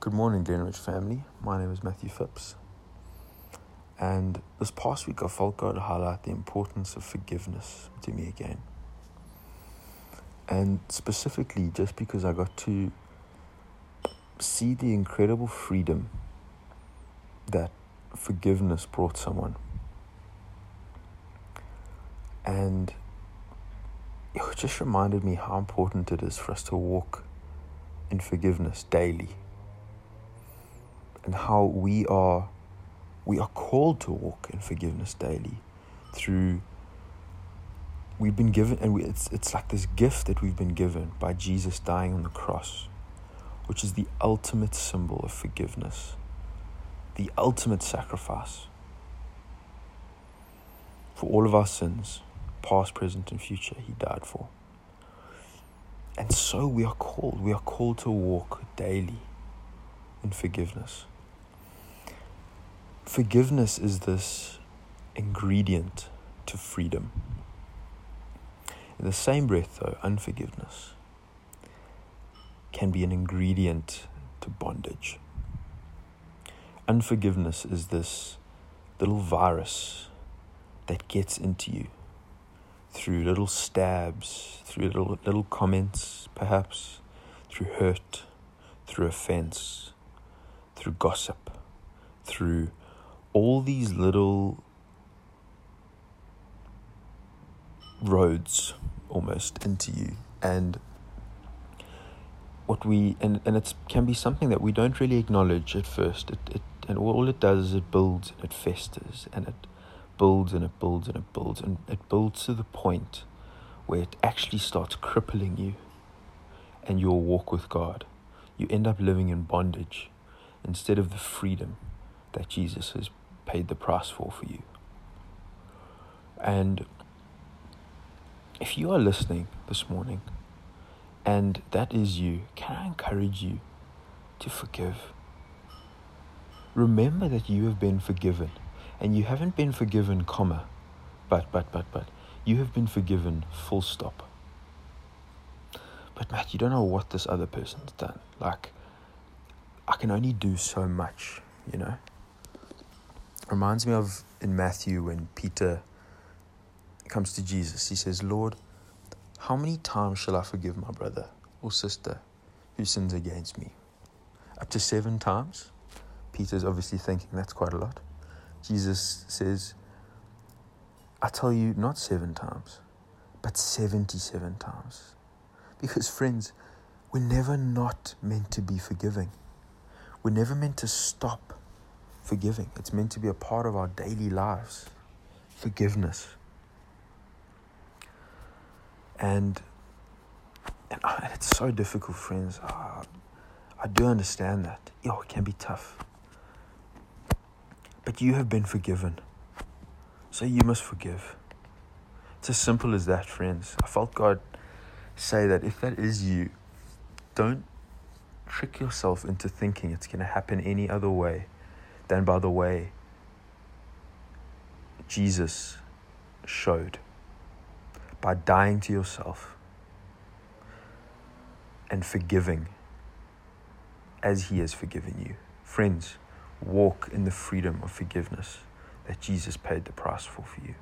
Good morning, Greenwich family. My name is Matthew Phipps. And this past week, I felt God highlight the importance of forgiveness to me again. And specifically, just because I got to see the incredible freedom that forgiveness brought someone. And it just reminded me how important it is for us to walk in forgiveness daily and how we are we are called to walk in forgiveness daily through we've been given and we, it's it's like this gift that we've been given by Jesus dying on the cross which is the ultimate symbol of forgiveness the ultimate sacrifice for all of our sins past present and future he died for. And so we are called we are called to walk daily in forgiveness Forgiveness is this ingredient to freedom. In the same breath, though, unforgiveness can be an ingredient to bondage. Unforgiveness is this little virus that gets into you through little stabs, through little, little comments, perhaps, through hurt, through offense, through gossip, through all these little roads almost into you. And what we and, and it can be something that we don't really acknowledge at first. It, it and all it does is it builds and it festers and it builds and it builds and it builds. And it builds to the point where it actually starts crippling you and your walk with God. You end up living in bondage instead of the freedom that Jesus has paid the price for for you. And if you are listening this morning and that is you, can I encourage you to forgive? Remember that you have been forgiven and you haven't been forgiven, comma, but, but, but, but. You have been forgiven, full stop. But Matt, you don't know what this other person's done. Like, I can only do so much, you know? reminds me of in Matthew when Peter comes to Jesus. He says, Lord, how many times shall I forgive my brother or sister who sins against me? Up to seven times? Peter's obviously thinking that's quite a lot. Jesus says, I tell you, not seven times, but 77 times. Because, friends, we're never not meant to be forgiving. We're never meant to stop forgiving. It's meant to be a part of our daily lives. Forgiveness. And, and it's so difficult, friends. Uh, I do understand that. Yo, it can be tough. But you have been forgiven. So you must forgive. It's as simple as that, friends. I felt God say that if that is you, don't trick yourself into thinking it's going to happen any other way than by the way Jesus showed by dying to yourself and forgiving as He has forgiven you. Friends, walk in the freedom of forgiveness that Jesus paid the price for for you.